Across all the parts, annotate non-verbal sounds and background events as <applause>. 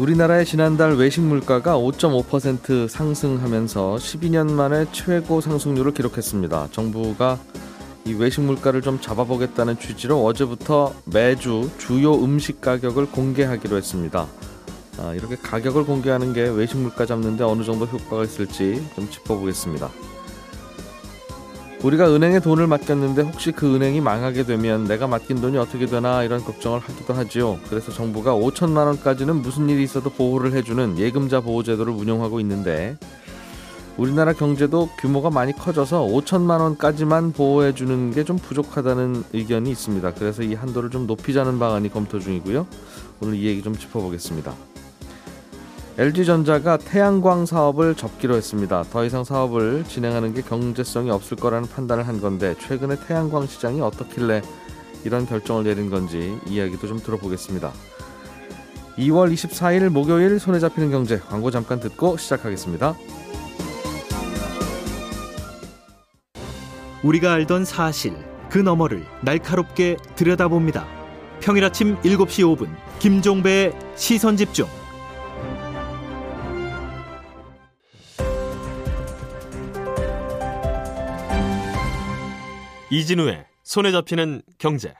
우리나라의 지난달 외식 물가가 5.5% 상승하면서 12년 만에 최고 상승률을 기록했습니다. 정부가 이 외식 물가를 좀 잡아보겠다는 취지로 어제부터 매주 주요 음식 가격을 공개하기로 했습니다. 아, 이렇게 가격을 공개하는 게 외식 물가 잡는데 어느 정도 효과가 있을지 좀 짚어보겠습니다. 우리가 은행에 돈을 맡겼는데 혹시 그 은행이 망하게 되면 내가 맡긴 돈이 어떻게 되나 이런 걱정을 하기도 하지요. 그래서 정부가 5천만 원까지는 무슨 일이 있어도 보호를 해주는 예금자 보호 제도를 운영하고 있는데 우리나라 경제도 규모가 많이 커져서 5천만 원까지만 보호해 주는 게 좀 부족하다는 의견이 있습니다. 그래서 이 한도를 좀 높이자는 방안이 검토 중이고요. 오늘 이 얘기 좀 짚어보겠습니다. LG전자가 태양광 사업을 접기로 했습니다. 더 이상 사업을 진행하는 게 경제성이 없을 거라는 판단을 한 건데 최근에 태양광 시장이 어떻길래 이런 결정을 내린 건지 이야기도 좀 들어보겠습니다. 2월 24일 목요일 손에 잡히는 경제 광고 잠깐 듣고 시작하겠습니다. 우리가 알던 사실 그 너머를 날카롭게 들여다봅니다. 평일 아침 7시 5분 김종배의 시선 집중. 이진우의 손에 잡히는 경제.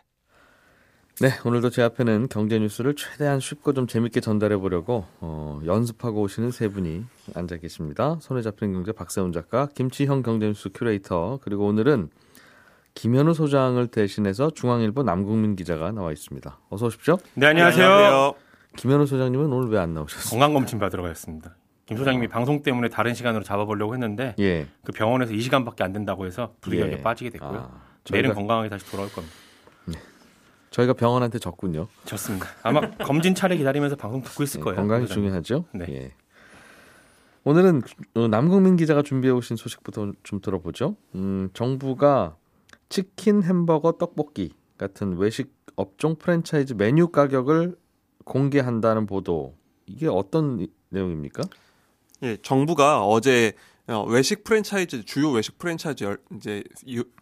네, 오늘도 제 앞에는 경제 뉴스를 최대한 쉽고 좀 재밌게 전달해 보려고 어, 연습하고 오시는 세 분이 앉아 계십니다. 손에 잡히는 경제 박세훈 작가, 김치형 경제 뉴스 큐레이터, 그리고 오늘은 김현우 소장을 대신해서 중앙일보 남국민 기자가 나와 있습니다. 어서 오십시오. 네, 안녕하세요. 안녕하세요. 김현우 소장님은 오늘 왜 안 나오셨어요? 건강검진 받으러 가셨습니다. 김 소장님이 어. 방송 때문에 다른 시간으로 잡아보려고 했는데 예. 그 병원에서 이 시간밖에 안 된다고 해서 불리하게 예. 빠지게 됐고요. 아. 내일은 건강하게 다시 돌아올 겁니다. 네. 저희가 병원한테 졌군요. 졌습니다. 아마 <laughs> 검진 차례 기다리면서 방송 듣고 있을 네, 거예요. 건강이 중요하죠. 네. 예. 오늘은 어, 남국민 기자가 준비해 오신 소식부터 좀 들어보죠. 음, 정부가 치킨, 햄버거, 떡볶이 같은 외식 업종 프랜차이즈 메뉴 가격을 공개한다는 보도. 이게 어떤 내용입니까? 예, 정부가 어제 어, 외식 프랜차이즈 주요 외식 프랜차이즈 열, 이제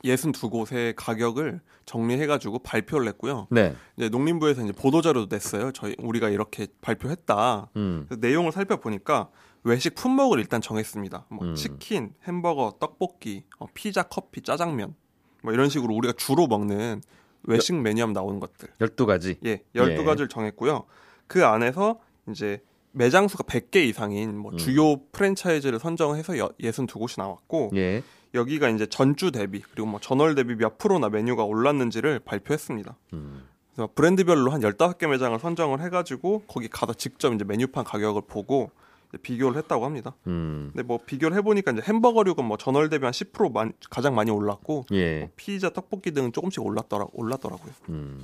예순 두 곳의 가격을 정리해가지고 발표를 냈고요. 네. 이제 농림부에서 이제 보도 자료도 냈어요. 저희 우리가 이렇게 발표했다. 음. 내용을 살펴보니까 외식 품목을 일단 정했습니다. 뭐 음. 치킨, 햄버거, 떡볶이, 어, 피자, 커피, 짜장면 뭐 이런 식으로 우리가 주로 먹는 외식 메뉴 하면 나오는 것들. 12가지. 예, 12가지를 예. 정했고요. 그 안에서 이제 매장 수가 100개 이상인 뭐 음. 주요 음. 프랜차이즈를 선정해서 62곳이 나왔고 예. 여기가 이제 전주 대비 그리고 뭐 전월 대비 몇 프로나 메뉴가 올랐는지를 발표했습니다. 음. 그래서 브랜드별로 한 15개 매장을 선정을 해 가지고 거기 가서 직접 이제 메뉴판 가격을 보고 비교를 했다고 합니다. 음. 근데 뭐 비교를 해보니까 이제 햄버거류가 뭐 전월 대비 한 10% 만, 가장 많이 올랐고 예. 뭐 피자, 떡볶이 등은 조금씩 올랐더라 올랐더라고요. 음.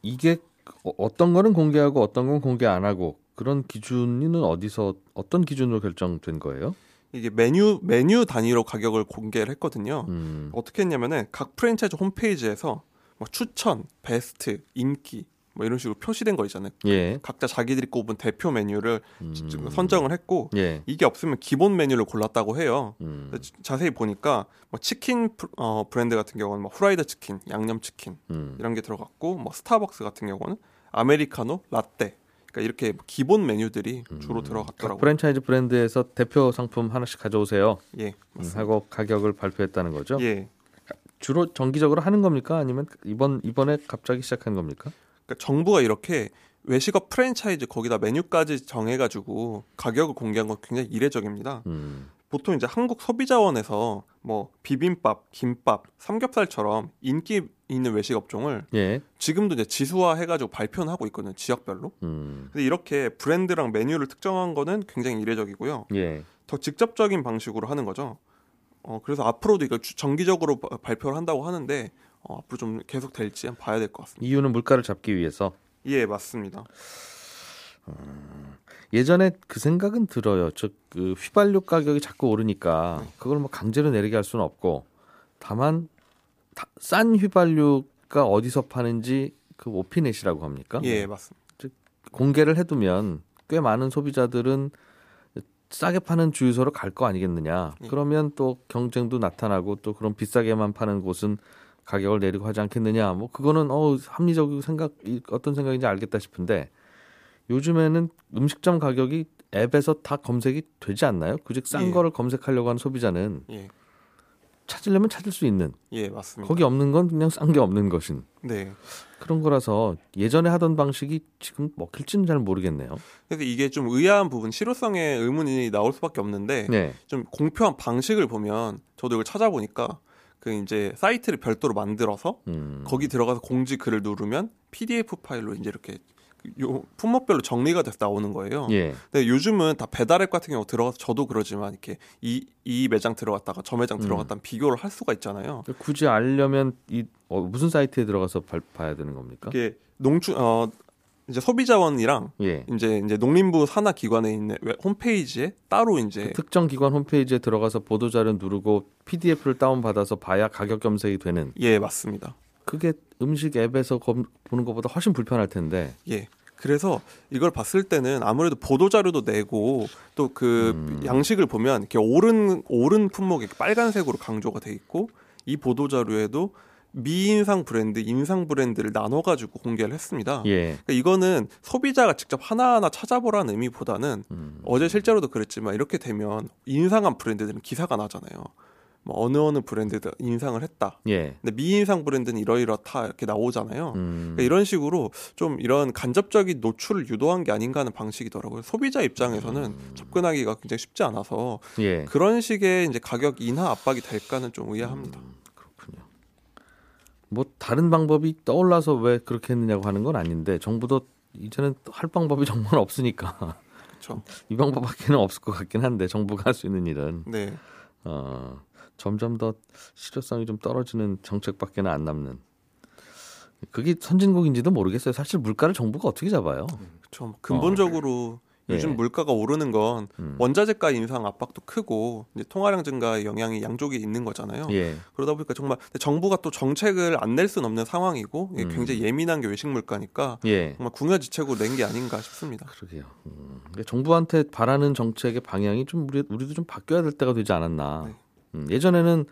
이게 어, 어떤 거는 공개하고 어떤 건 공개 안 하고 그런 기준은 어디서 어떤 기준으로 결정된 거예요? 이게 메뉴 메뉴 단위로 가격을 공개를 했거든요. 음. 어떻게 했냐면은 각 프랜차이즈 홈페이지에서 뭐 추천, 베스트, 인기 뭐 이런 식으로 표시된 거 있잖아요. 예. 각자 자기들이 꼽은 대표 메뉴를 음. 선정을 했고 예. 이게 없으면 기본 메뉴를 골랐다고 해요. 음. 자세히 보니까 뭐 치킨 어, 브랜드 같은 경우는 뭐 후라이드 치킨, 양념 치킨 음. 이런 게 들어갔고 뭐 스타벅스 같은 경우는 아메리카노, 라떼 그러니까 이렇게 기본 메뉴들이 주로 음. 들어갔더라고요. 프랜차이즈 브랜드에서 대표 상품 하나씩 가져오세요. 예, 음, 하고 가격을 발표했다는 거죠. 예. 주로 정기적으로 하는 겁니까? 아니면 이번 이번에 갑자기 시작한 겁니까? 그러니까 정부가 이렇게 외식업 프랜차이즈 거기다 메뉴까지 정해가지고 가격을 공개한 건 굉장히 이례적입니다. 음. 보통 이제 한국 소비자원에서 뭐 비빔밥, 김밥, 삼겹살처럼 인기 있는 외식 업종을 예. 지금도 이제 지수화 해가지고 발표는 하고 있거든요 지역별로. 음. 근데 이렇게 브랜드랑 메뉴를 특정한 거는 굉장히 이례적이고요. 예. 더 직접적인 방식으로 하는 거죠. 어 그래서 앞으로도 이걸 정기적으로 발표를 한다고 하는데 어, 앞으로 좀 계속 될지 한번 봐야 될 것 같습니다. 이유는 물가를 잡기 위해서. 예, 맞습니다. 음, 예전에 그 생각은 들어요. 즉그 휘발유 가격이 자꾸 오르니까 네. 그걸 뭐 강제로 내리게 할 수는 없고 다만 싼 휘발유가 어디서 파는지 그 오피넷이라고 합니까? 예, 맞습니다. 즉 공개를 해두면 꽤 많은 소비자들은 싸게 파는 주유소로 갈 거 아니겠느냐. 예. 그러면 또 경쟁도 나타나고 또 그런 비싸게만 파는 곳은 가격을 내리고 하지 않겠느냐. 뭐 그거는 어 합리적이고 생각 어떤 생각인지 알겠다 싶은데 요즘에는 음식점 가격이 앱에서 다 검색이 되지 않나요? 그즉 싼 예. 거를 검색하려고 하는 소비자는 예. 찾으려면 찾을 수 있는. 예, 맞습니다. 거기 없는 건 그냥 싼 게 없는 것인. 네. 그런 거라서 예전에 하던 방식이 지금 먹힐지는 잘 모르겠네요. 그래서 이게 좀 의아한 부분, 실효성에 의문이 나올 수밖에 없는데 네. 좀 공표한 방식을 보면 저도 이걸 찾아보니까 그 이제 사이트를 별도로 만들어서 음. 거기 들어가서 공지 글을 누르면 PDF 파일로 이제 이렇게 요 품목별로 정리가 돼서 나오는 거예요. 예. 근데 요즘은 다 배달앱 같은 경우 들어가서 저도 그러지만 이렇게 이, 이 매장 들어갔다가 저 매장 음. 들어갔다 음. 비교를 할 수가 있잖아요. 굳이 알려면 이 어, 무슨 사이트에 들어가서 발, 봐야 되는 겁니까? 이게 농축 어 이제 소비자원이랑 예. 이제 이제 농림부 산하 기관에 있는 홈페이지에 따로 이제 그 특정 기관 홈페이지에 들어가서 보도 자료 누르고 PDF를 다운 받아서 봐야 가격 검색이 되는. 예, 맞습니다. 그게 음식 앱에서 검, 보는 것보다 훨씬 불편할 텐데. 예. 그래서 이걸 봤을 때는 아무래도 보도 자료도 내고 또그 음. 양식을 보면 이렇게 오른 오른 품목이 빨간색으로 강조가 돼 있고 이 보도 자료에도 미인상 브랜드, 인상 브랜드를 나눠가지고 공개를 했습니다. 예. 그러니까 이거는 소비자가 직접 하나하나 찾아보라는 의미보다는 음. 어제 실제로도 그랬지만 이렇게 되면 인상한 브랜드들은 기사가 나잖아요. 뭐 어느 어느 브랜드도 인상을 했다. 예. 근데 미인상 브랜드는 이러이렇다 이렇게 나오잖아요. 음. 그러니까 이런 식으로 좀 이런 간접적인 노출을 유도한 게 아닌가 하는 방식이더라고요. 소비자 입장에서는 음. 접근하기가 굉장히 쉽지 않아서 예. 그런 식의 이제 가격 인하 압박이 될까는 좀 의아합니다. 음. 뭐 다른 방법이 떠올라서 왜 그렇게 했느냐고 하는 건 아닌데 정부도 이제는 할 방법이 <laughs> 정말 없으니까. 그렇죠. <laughs> 이 방법밖에는 없을 것 같긴 한데 정부가 할 수 있는 일은. 네. 어. 점점 더 실효성이 좀 떨어지는 정책밖에는 안 남는. 그게 선진국인지도 모르겠어요. 사실 물가를 정부가 어떻게 잡아요? 그렇죠. 근본적으로 어. 요즘 예. 물가가 오르는 건 음. 원자재가 인상 압박도 크고 이제 통화량 증가의 영향이 양쪽에 있는 거잖아요. 예. 그러다 보니까 정말 정부가 또 정책을 안 낼 수는 없는 상황이고 음. 굉장히 예민한 게 외식 물가니까 예. 정말 궁여지책으로 낸 게 아닌가 싶습니다. 그러게요. 음. 정부한테 바라는 정책의 방향이 좀 우리 우리도 좀 바뀌어야 될 때가 되지 않았나. 네. 음, 예전에는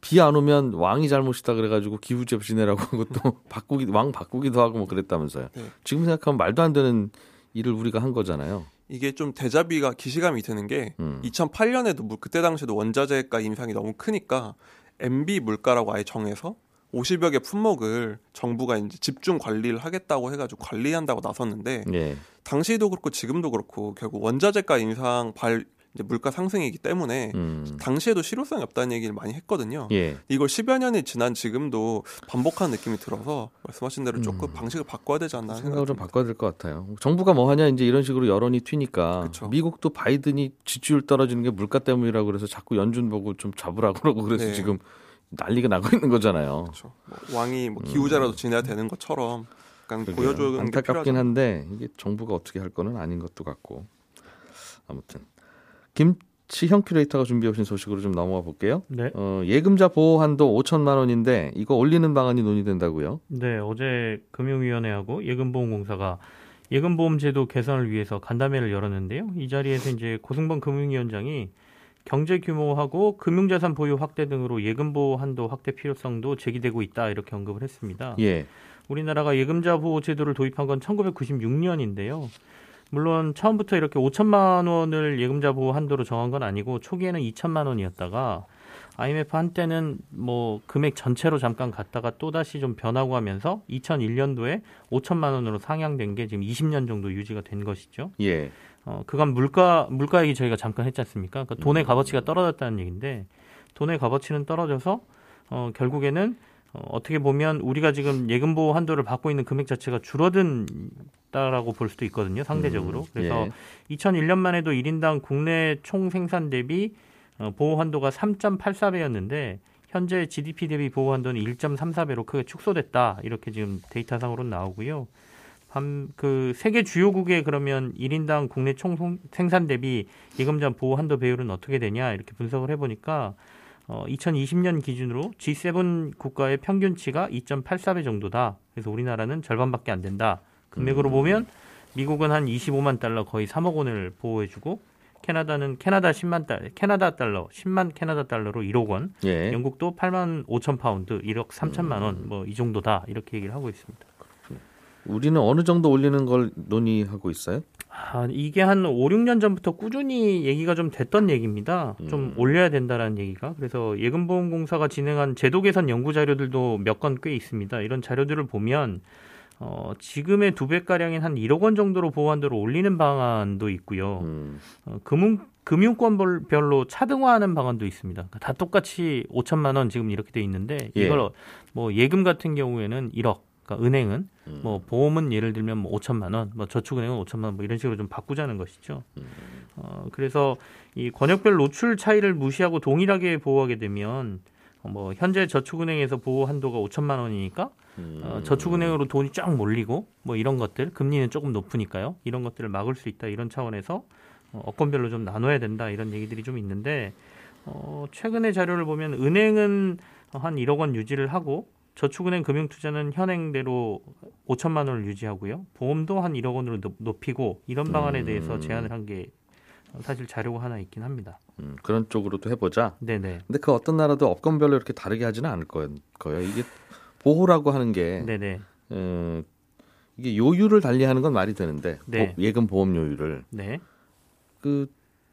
비 안 오면 왕이 잘못이다 그래가지고 기후제 지내라고 또 <laughs> 바꾸기 왕 바꾸기도 하고 뭐 그랬다면서요. 네. 지금 생각하면 말도 안 되는 일을 우리가 한 거잖아요. 이게 좀 대자비가 기시감이 드는 게 음. 2008년에도 그때 당시에도 원자재가 인상이 너무 크니까 MB 물가라고 아예 정해서 50여 개 품목을 정부가 이제 집중 관리를 하겠다고 해가지고 관리한다고 나섰는데 예. 당시도 그렇고 지금도 그렇고 결국 원자재가 인상 발 이제 물가 상승이기 때문에 음. 당시에도 실효성이 없다는 얘기를 많이 했거든요. 예. 이걸 10여 년이 지난 지금도 반복하는 느낌이 들어서 말씀하신 대로 조금 음. 방식을 바꿔야 되지 않나 생각을 좀 바꿔야 될 것 같아요. 정부가 뭐 하냐 이제 이런 식으로 여론이 튀니까 그쵸. 미국도 바이든이 지지율 떨어지는 게 물가 때문이라고 그래서 자꾸 연준 보고 좀 잡으라고 그러고 그래서 네. 지금 난리가 나고 있는 거잖아요. 그렇죠. 뭐 왕이 뭐 기후자라도 음. 지내야 되는 것처럼 약간 보여주는 안타깝긴 한데 이게 정부가 어떻게 할 거는 아닌 것도 같고 아무튼 김치형 큐레이터가 준비해 오신 소식으로 좀 넘어가 볼게요. 네. 어, 예금자 보호 한도 5천만 원인데 이거 올리는 방안이 논의된다고요? 네, 어제 금융위원회하고 예금보험공사가 예금보험제도 개선을 위해서 간담회를 열었는데요. 이 자리에서 이제 고승범 금융위원장이 경제 규모하고 금융자산 보유 확대 등으로 예금보호 한도 확대 필요성도 제기되고 있다 이렇게 언급을 했습니다. 예. 우리나라가 예금자 보호 제도를 도입한 건 1996년인데요. 물론 처음부터 이렇게 5천만 원을 예금자 보호 한도로 정한 건 아니고 초기에는 2천만 원이었다가 IMF 한때는 뭐 금액 전체로 잠깐 갔다가 또 다시 좀 변하고 하면서 2001년도에 5천만 원으로 상향된 게 지금 20년 정도 유지가 된 것이죠. 예. 어, 그건 물가 물가 얘기 저희가 잠깐 했지 않습니까? 그러니까 돈의 음. 값어치가 떨어졌다는 얘기인데 돈의 값어치는 떨어져서 어, 결국에는 어, 어떻게 보면 우리가 지금 예금 보호 한도를 받고 있는 금액 자체가 줄어든다라고 볼 수도 있거든요, 상대적으로. 음, 그래서 예. 2001년만 해도 1인당 국내 총 생산 대비 어, 보호 한도가 3.84배였는데 현재 GDP 대비 보호 한도는 1.34배로 크게 축소됐다. 이렇게 지금 데이터상으로 나오고요. 그 세계 주요국의 그러면 1인당 국내 총 생산 대비 예금자 보호 한도 배율은 어떻게 되냐 이렇게 분석을 해 보니까 어, 2020년 기준으로 G7 국가의 평균치가 2.84배 정도다. 그래서 우리나라는 절반밖에 안 된다. 금액으로 음. 보면 미국은 한 25만 달러 거의 3억 원을 보호해주고 캐나다는 캐나다 10만 달러, 캐나다 달러 10만 캐나다 달러로 1억 원, 예. 영국도 8만 5천 파운드, 1억 3천만 원, 뭐 이 정도다 이렇게 얘기를 하고 있습니다. 우리는 어느 정도 올리는 걸 논의하고 있어요? 아, 이게 한 5, 6년 전부터 꾸준히 얘기가 좀 됐던 얘기입니다. 좀 음. 올려야 된다라는 얘기가. 그래서 예금보험공사가 진행한 제도 개선 연구 자료들도 몇 건 꽤 있습니다. 이런 자료들을 보면 어, 지금의 두 배가량인 한 1억 원 정도로 보호한도를 올리는 방안도 있고요. 음. 어, 금융, 금융권별로 차등화하는 방안도 있습니다. 그러니까 다 똑같이 5천만 원 지금 이렇게 돼 있는데 예. 이걸 뭐 예금 같은 경우에는 1억, 그러니까 은행은 음. 뭐 보험은 예를 들면 뭐 5천만 원, 뭐 저축은행은 5천만 원, 뭐 이런 식으로 좀 바꾸자는 것이죠. 음. 어, 그래서 이 권역별 노출 차이를 무시하고 동일하게 보호하게 되면 뭐 현재 저축은행에서 보호 한도가 5천만 원이니까 음. 어, 저축은행으로 돈이 쫙 몰리고 뭐 이런 것들 금리는 조금 높으니까요. 이런 것들을 막을 수 있다 이런 차원에서 어, 업권별로 좀 나눠야 된다 이런 얘기들이 좀 있는데 어, 최근의 자료를 보면 은행은 한 1억 원 유지를 하고 저축은행 금융투자는 현행대로 5천만 원을 유지하고요. 보험도 한 1억 원으로 높이고 이런 방안에 대해서 음. 제안을 한 게 사실 자료가 하나 있긴 합니다. 음, 그런 쪽으로도 해보자. 네네. 근데 그 어떤 나라도 업권별로 이렇게 다르게 하지는 않을 거예요. 이게 보호라고 하는 게 네네. 어, 이게 요율을 달리하는 건 말이 되는데 네. 예금 보험 요율을 네. 그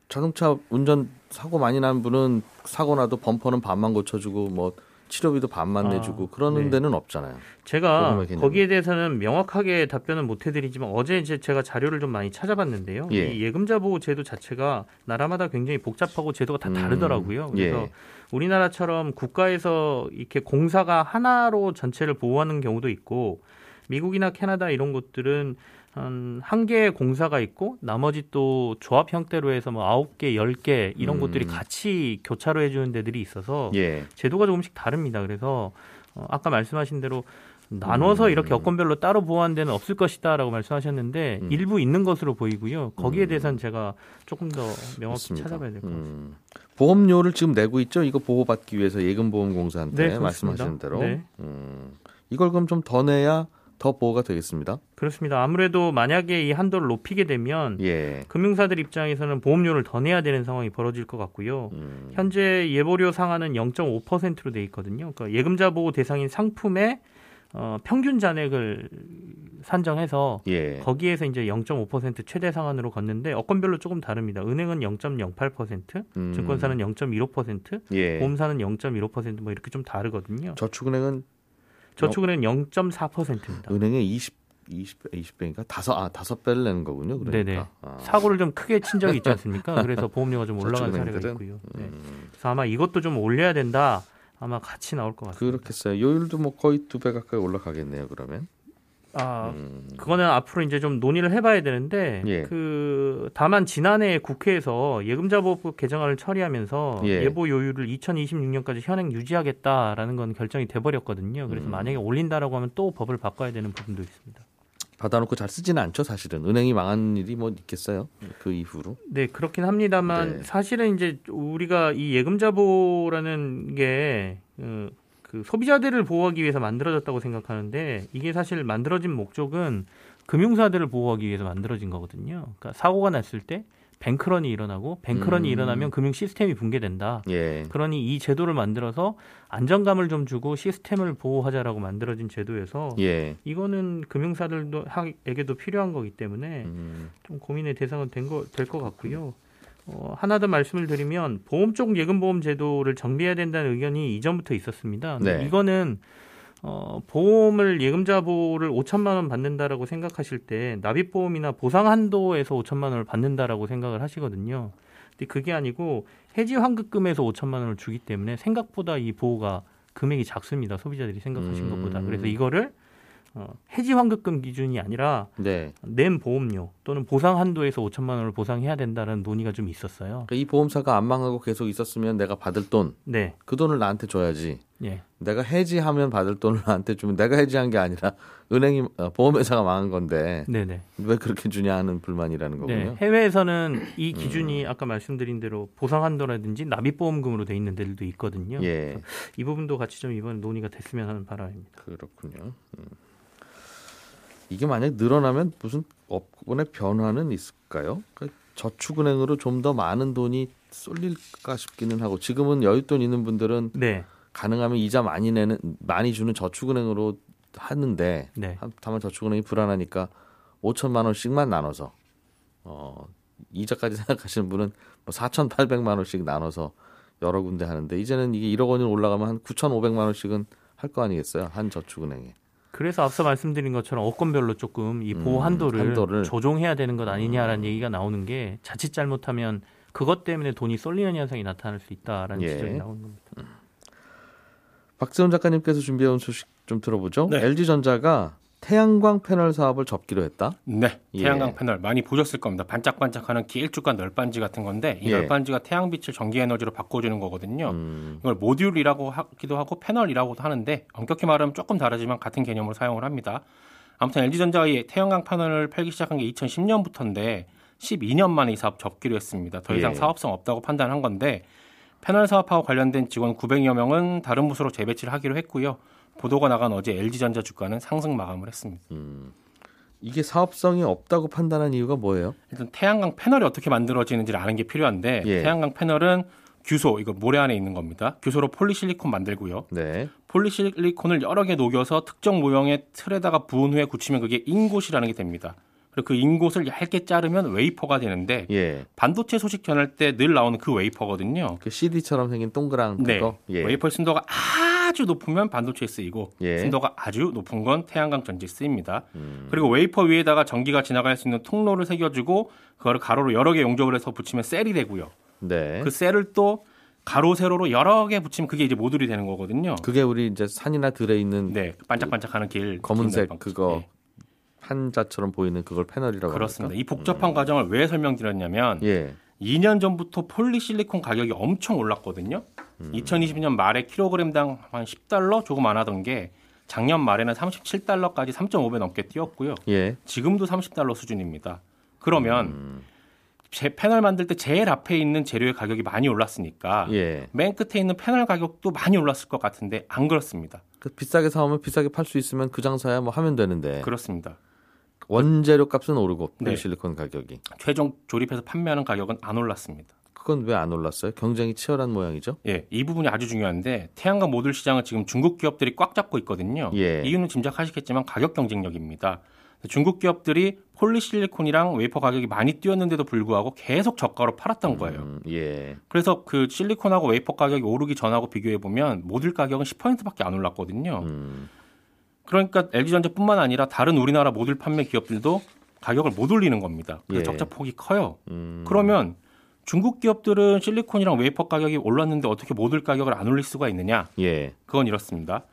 자동차 운전 사고 많이 난 분은 사고 나도 범퍼는 반만 고쳐주고 뭐 치료비도 반만 아, 내주고 그러는 네. 데는 없잖아요. 제가 거기에 대해서는 명확하게 답변은 못 해드리지만 어제 이제 제가 자료를 좀 많이 찾아봤는데요. 예. 이 예금자 보호 제도 자체가 나라마다 굉장히 복잡하고 제도가 다 음, 다르더라고요. 그래서 예. 우리나라처럼 국가에서 이렇게 공사가 하나로 전체를 보호하는 경우도 있고 미국이나 캐나다 이런 곳들은 한, 한 개의 공사가 있고 나머지 또 조합 형태로 해서 뭐 아홉 개, 열 개 이런 음. 곳들이 같이 교차로 해주는 데들이 있어서 예. 제도가 조금씩 다릅니다. 그래서 어, 아까 말씀하신 대로 나눠서 음. 이렇게 여건별로 따로 보호한 데는 없을 것이다라고 말씀하셨는데 음. 일부 있는 것으로 보이고요. 거기에 음. 대해서는 제가 조금 더 명확히 맞습니다. 찾아봐야 될 것 같습니다. 음. 보험료를 지금 내고 있죠. 이거 보호받기 위해서 예금보험공사한테 네, 말씀하신 대로 네. 음. 이걸 그럼 좀 더 내야 더 보호가 되겠습니다. 그렇습니다. 아무래도 만약에 이 한도를 높이게 되면 예. 금융사들 입장에서는 보험료를 더 내야 되는 상황이 벌어질 것 같고요. 음. 현재 예보료 상한은 0.5%로 돼 있거든요. 그러니까 예금자 보호 대상인 상품의 어, 평균 잔액을 산정해서 예. 거기에서 이제 0.5% 최대 상한으로 걷는데 어권별로 조금 다릅니다. 은행은 0.08%, 음. 증권사는 0.15%, 예. 보험사는 0.15%뭐 이렇게 좀 다르거든요. 저축은행은 저축은행 0.4%입니다. 은행에 20 20 20배니까 다섯 아 다섯 배를 내는 거군요. 그러니까. 네네. 아. 사고를 좀 크게 친 적이 있지 않습니까? 그래서 <laughs> 보험료가 좀 올라간 사례가 있고요. 네. 음. 그래서 아마 이것도 좀 올려야 된다. 아마 같이 나올 것 같습니다. 그렇겠어요. 요율도 뭐 거의 두 배 가까이 올라가겠네요. 그러면. 아, 음. 그거는 앞으로 이제 좀 논의를 해봐야 되는데, 예. 그, 다만 지난해 국회에서 예금자보호법 개정안을 처리하면서 예. 보 요율을 2026년까지 현행 유지하겠다라는 건 결정이 돼버렸거든요. 그래서 음. 만약에 올린다라고 하면 또 법을 바꿔야 되는 부분도 있습니다. 받아놓고 잘 쓰지는 않죠, 사실은. 은행이 망한 일이 뭐 있겠어요? 그 이후로? 네, 그렇긴 합니다만 네. 사실은 이제 우리가 이 예금자보라는 게 어, 그 소비자들을 보호하기 위해서 만들어졌다고 생각하는데 이게 사실 만들어진 목적은 금융사들을 보호하기 위해서 만들어진 거거든요. 그러니까 사고가 났을 때 뱅크런이 일어나고 뱅크런이 음. 일어나면 금융 시스템이 붕괴된다. 예. 그러니 이 제도를 만들어서 안정감을 좀 주고 시스템을 보호하자라고 만들어진 제도여서 예. 이거는 금융사들도 에게도 필요한 거기 때문에 음. 좀 고민의 대상은 된 거 될 것 같고요. 어, 하나 더 말씀을 드리면 보험 쪽 예금보험 제도를 정비해야 된다는 의견이 이전부터 있었습니다. 네. 이거는 어, 보험을 예금자 보호를 5천만 원 받는다라고 생각하실 때 납입 보험이나 보상 한도에서 5천만 원을 받는다라고 생각을 하시거든요. 근데 그게 아니고 해지 환급금에서 5천만 원을 주기 때문에 생각보다 이 보호가 금액이 작습니다. 소비자들이 생각하신 음. 것보다. 그래서 이거를 어, 해지 환급금 기준이 아니라 네. 낸 보험료 또는 보상 한도에서 5천만 원을 보상해야 된다는 논의가 좀 있었어요. 그러니까 이 보험사가 안 망하고 계속 있었으면 내가 받을 돈, 네. 그 돈을 나한테 줘야지. 예. 내가 해지하면 받을 돈을 나한테 주면 내가 해지한 게 아니라 <laughs> 은행이 어, 보험회사가 망한 건데 네네. 왜 그렇게 주냐 하는 불만이라는 거군요. 네. 해외에서는 이 기준이 음. 아까 말씀드린 대로 보상 한도라든지 납입보험금으로 돼 있는 데들도 있거든요. 예. 이 부분도 같이 좀 이번 논의가 됐으면 하는 바람입니다. 그렇군요. 음. 이게 만약 늘어나면 무슨 업권의 변화는 있을까요? 그러니까 저축은행으로 좀 더 많은 돈이 쏠릴까 싶기는 하고 지금은 여윳돈 있는 분들은 네. 가능하면 이자 많이 내는 많이 주는 저축은행으로 하는데 네. 다만 저축은행이 불안하니까 5천만 원씩만 나눠서 어 이자까지 <laughs> 생각하시는 분은 뭐 4,800만 원씩 나눠서 여러 군데 하는데 이제는 이게 1억 원이 올라가면 한 9,500만 원씩은 할 거 아니겠어요 한 저축은행에. 그래서 앞서 말씀드린 것처럼 업권별로 조금 이 보호 음, 한도를, 음, 한도를, 조정해야 되는 것 아니냐라는 음. 얘기가 나오는 게 자칫 잘못하면 그것 때문에 돈이 쏠리는 현상이 나타날 수 있다라는 예. 지적이 나오는 겁니다. 음. 박세훈 작가님께서 준비해온 소식 좀 들어보죠. 네. LG전자가 태양광 패널 사업을 접기로 했다. 네, 예. 태양광 예. 패널 많이 보셨을 겁니다. 반짝반짝하는 길쭉한 널빤지 같은 건데 이 예. 널빤지가 태양빛을 전기 에너지로 바꿔주는 거거든요. 음. 이걸 모듈이라고 하기도 하고 패널이라고도 하는데 엄격히 말하면 조금 다르지만 같은 개념으로 사용을 합니다. 아무튼 LG전자가 이 태양광 패널을 팔기 시작한 게 2010년부터인데 12년 만에 이 사업 접기로 했습니다. 더 이상 예. 사업성 없다고 판단한 건데 패널 사업하고 관련된 직원 900여 명은 다른 부서로 재배치를 하기로 했고요. 보도가 나간 어제 LG전자 주가는 상승 마감을 했습니다. 음, 이게 사업성이 없다고 판단한 이유가 뭐예요? 일단 태양광 패널이 어떻게 만들어지는지를 아는 게 필요한데 예. 태양광 패널은 규소 이거 모래 안에 있는 겁니다. 규소로 폴리실리콘 만들고요. 네. 폴리실리콘을 여러 개 녹여서 특정 모형의 틀에다가 부은 후에 굳히면 그게 인곳이라는 게 됩니다. 그리고 그 잉곳을 얇게 자르면 웨이퍼가 되는데 예. 반도체 소식 전할 때 늘 나오는 그 웨이퍼거든요. 그 CD처럼 생긴 동그란 네. 그거. 예. 웨이퍼 순도가 아주 높으면 반도체에 쓰이고 예. 순도가 아주 높은 건 태양광 전지에 쓰입니다. 음. 그리고 웨이퍼 위에다가 전기가 지나갈 수 있는 통로를 새겨주고 그거를 가로로 여러 개 용접을 해서 붙이면 셀이 되고요. 네. 그 셀을 또 가로 세로로 여러 개 붙이면 그게 이제 모듈이 되는 거거든요. 그게 우리 이제 산이나 들에 있는 네 반짝반짝하는 길 검은색 그거 네. 판자처럼 보이는 그걸 패널이라고 그렇습니다. 할까? 이 복잡한 음. 과정을 왜 설명드렸냐면 예. 2년 전부터 폴리실리콘 가격이 엄청 올랐거든요. 음. 2020년 말에 킬로그램당 한 10달러 조금 안 하던 게 작년 말에는 37달러까지 3.5배 넘게 뛰었고요. 예. 지금도 30달러 수준입니다. 그러면 음. 제 패널 만들 때 제일 앞에 있는 재료의 가격이 많이 올랐으니까 예. 맨 끝에 있는 패널 가격도 많이 올랐을 것 같은데 안 그렇습니다. 그 비싸게 사오면 비싸게 팔 수 있으면 그 장사야 뭐 하면 되는데. 그렇습니다. 원재료 값은 오르고 네. 가격이 최종 조립해서 판매하는 가격은 안 올랐습니다. 그건 왜 안 올랐어요? 경쟁이 치열한 모양이죠. 예, 이 부분이 아주 중요한데 태양광 모듈 시장은 지금 중국 기업들이 꽉 잡고 있거든요. 예. 이유는 짐작하시겠지만 가격 경쟁력입니다. 중국 기업들이 폴리실리콘이랑 웨이퍼 가격이 많이 뛰었는데도 불구하고 계속 저가로 팔았던 음, 거예요. 음, 예. 그래서 그 실리콘하고 웨이퍼 가격이 오르기 전하고 비교해 보면 모듈 가격은 10%밖에 안 올랐거든요. 음. 그러니까 LG전자뿐만 아니라 다른 우리나라 모듈 판매 기업들도 가격을 못 올리는 겁니다. 그 예. 적자 폭이 커요. 음. 그러면 중국 기업들은 실리콘이랑 웨이퍼 가격이 올랐는데 어떻게 모듈 가격을 안 올릴 수가 있느냐? 예. 그건 이렇습니다.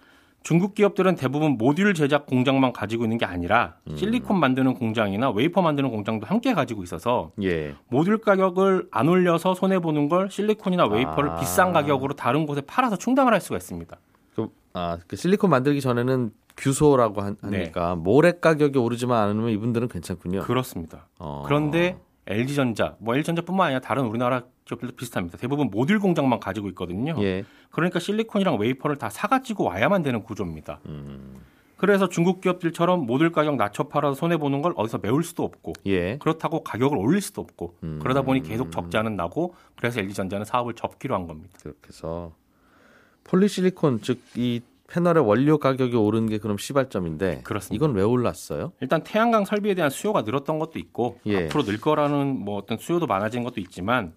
중국 기업들은 대부분 모듈 제작 공장만 가지고 있는 게 아니라 음. 실리콘 만드는 공장이나 웨이퍼 만드는 공장도 함께 가지고 있어서 예. 모듈 가격을 안 올려서 손해 보는 걸 실리콘이나 웨이퍼를 아. 비싼 가격으로 다른 곳에 팔아서 충당을 할 수가 있습니다. 그, 아, 그 실리콘 만들기 전에는 규소라고 하니까 네. 모래 가격이 오르지만 않으면 이분들은 괜찮군요. 그렇습니다. 어. 그런데 LG전자, 뭐 LG전자뿐만 아니라 다른 우리나라 기업들도 비슷합니다. 대부분 모듈 공장만 가지고 있거든요. 예. 그러니까 실리콘이랑 웨이퍼를 다 사가지고 와야만 되는 구조입니다. 음. 그래서 중국 기업들처럼 모듈 가격 낮춰 팔아서 손해 보는 걸 어디서 메울 수도 없고 예. 그렇다고 가격을 올릴 수도 없고 음. 그러다 보니 계속 적자는 나고 그래서 LG전자는 사업을 접기로 한 겁니다. 그렇게 해서 폴리실리콘 즉 이 패널의 원료 가격이 오른 게 그럼 시발점인데 그렇습니다. 이건 왜 올랐어요? 일단 태양광 설비에 대한 수요가 늘었던 것도 있고 예. 앞으로 늘 거라는 뭐 어떤 수요도 많아진 것도 있지만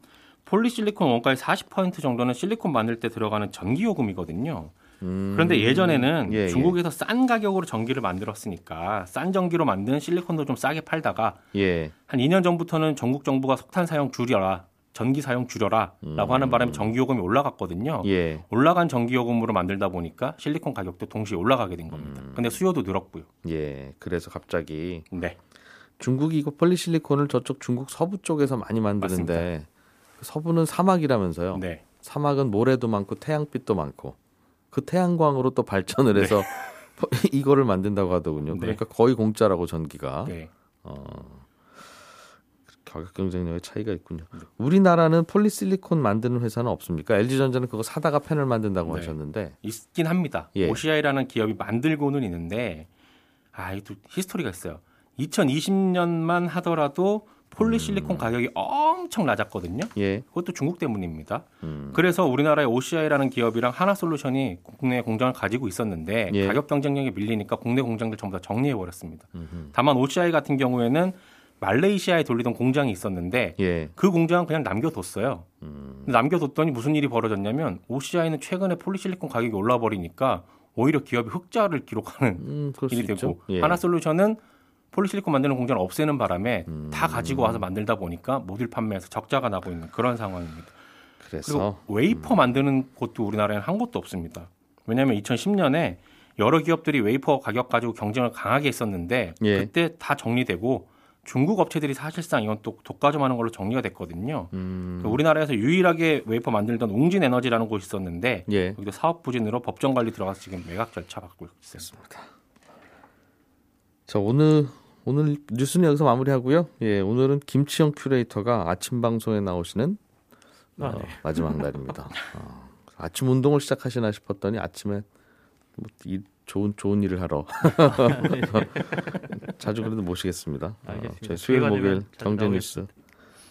폴리실리콘 원가의 40% 정도는 실리콘 만들 때 들어가는 전기 요금이거든요. 음. 그런데 예전에는 예, 예. 중국에서 예. 싼 가격으로 전기를 만들었으니까 싼 전기로 만든 실리콘도 좀 싸게 팔다가 예. 한 2년 전부터는 전국 정부가 석탄 사용 줄여라 전기 사용 줄여라라고 음. 하는 바람에 전기 요금이 올라갔거든요. 예. 올라간 전기 요금으로 만들다 보니까 실리콘 가격도 동시에 올라가게 된 겁니다. 음. 근데 수요도 늘었고요. 예. 그래서 갑자기 네. 중국이 이거 폴리실리콘을 저쪽 중국 서부 쪽에서 많이 만드는데 맞습니다. 서부는 사막이라면서요. 네. 사막은 모래도 많고 태양빛도 많고 그 태양광으로 또 발전을 해서 네. <laughs> 이거를 만든다고 하더군요. 네. 그러니까 거의 공짜라고 전기가. 네. 어. 가격 경쟁력의 차이가 있군요. 네. 우리나라는 폴리실리콘 만드는 회사는 없습니까? LG전자는 그거 사다가 펜을 만든다고 네. 하셨는데 있긴 합니다. 예. OCI라는 기업이 만들고는 있는데 아, 이또 히스토리가 있어요. 2020년만 하더라도 폴리실리콘 음. 가격이 엄청 낮았거든요. 예. 그것도 중국 때문입니다. 음. 그래서 우리나라의 OCI라는 기업이랑 하나솔루션이 국내 공장을 가지고 있었는데 예. 가격 경쟁력이 밀리니까 국내 공장들 전부 다 정리해 버렸습니다. 다만 OCI 같은 경우에는 말레이시아에 돌리던 공장이 있었는데 예. 그 공장은 그냥 남겨뒀어요. 음. 남겨뒀더니 무슨 일이 벌어졌냐면 OCI는 최근에 폴리실리콘 가격이 올라 버리니까 오히려 기업이 흑자를 기록하는 음, 일이 되고 예. 한화솔루션은 폴리실리콘 만드는 공장을 없애는 바람에 음. 다 가지고 와서 만들다 보니까 모듈 판매에서 적자가 나고 있는 그런 상황입니다. 그래서 그리고 웨이퍼 음. 만드는 곳도 우리나라에는 한 곳도 없습니다. 왜냐하면 2010년에 여러 기업들이 웨이퍼 가격 가지고 경쟁을 강하게 했었는데 예. 그때 다 정리되고 중국 업체들이 사실상 이건 또 독과점하는 걸로 정리가 됐거든요. 음. 그러니까 우리나라에서 유일하게 웨이퍼 만들던 웅진 에너지라는 곳이 있었는데 예. 여기도 사업 부진으로 법정 관리 들어가서 지금 매각 절차 받고 있습니다. 자 오늘 오늘 뉴스는 여기서 마무리하고요. 예 오늘은 김치영 큐레이터가 아침 방송에 나오시는 아, 어, 네. 마지막 날입니다. 어, 아침 운동을 시작하시나 싶었더니 아침에 뭐 이, 좋은 좋은 일을 하러 <laughs> 자주 그래도 모시겠습니다. 어, 저희 수요일 목요일 경제 뉴스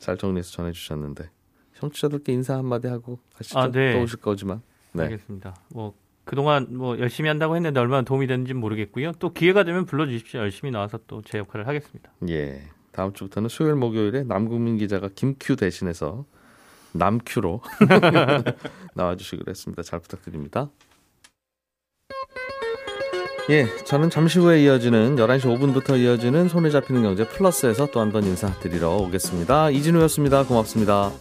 잘 정리해서 전해 주셨는데 청취자들께 인사 한마디 하고 가시죠. 아, 네. 또 오실 거지만. 네. 알겠습니다. 뭐 그동안 뭐 열심히 한다고 했는데 얼마나 도움이 되는지 모르겠고요. 또 기회가 되면 불러 주십시오. 열심히 나와서 또 제 역할을 하겠습니다. 예. 다음 주부터는 수요일 목요일에 남국민 기자가 김큐 대신해서 남큐로 <laughs> <laughs> 나와 주시기로 했습니다. 잘 부탁드립니다. 예, 저는 잠시 후에 이어지는 11시 5분부터 이어지는 손에 잡히는 경제 플러스에서 또 한 번 인사드리러 오겠습니다. 이진우였습니다. 고맙습니다.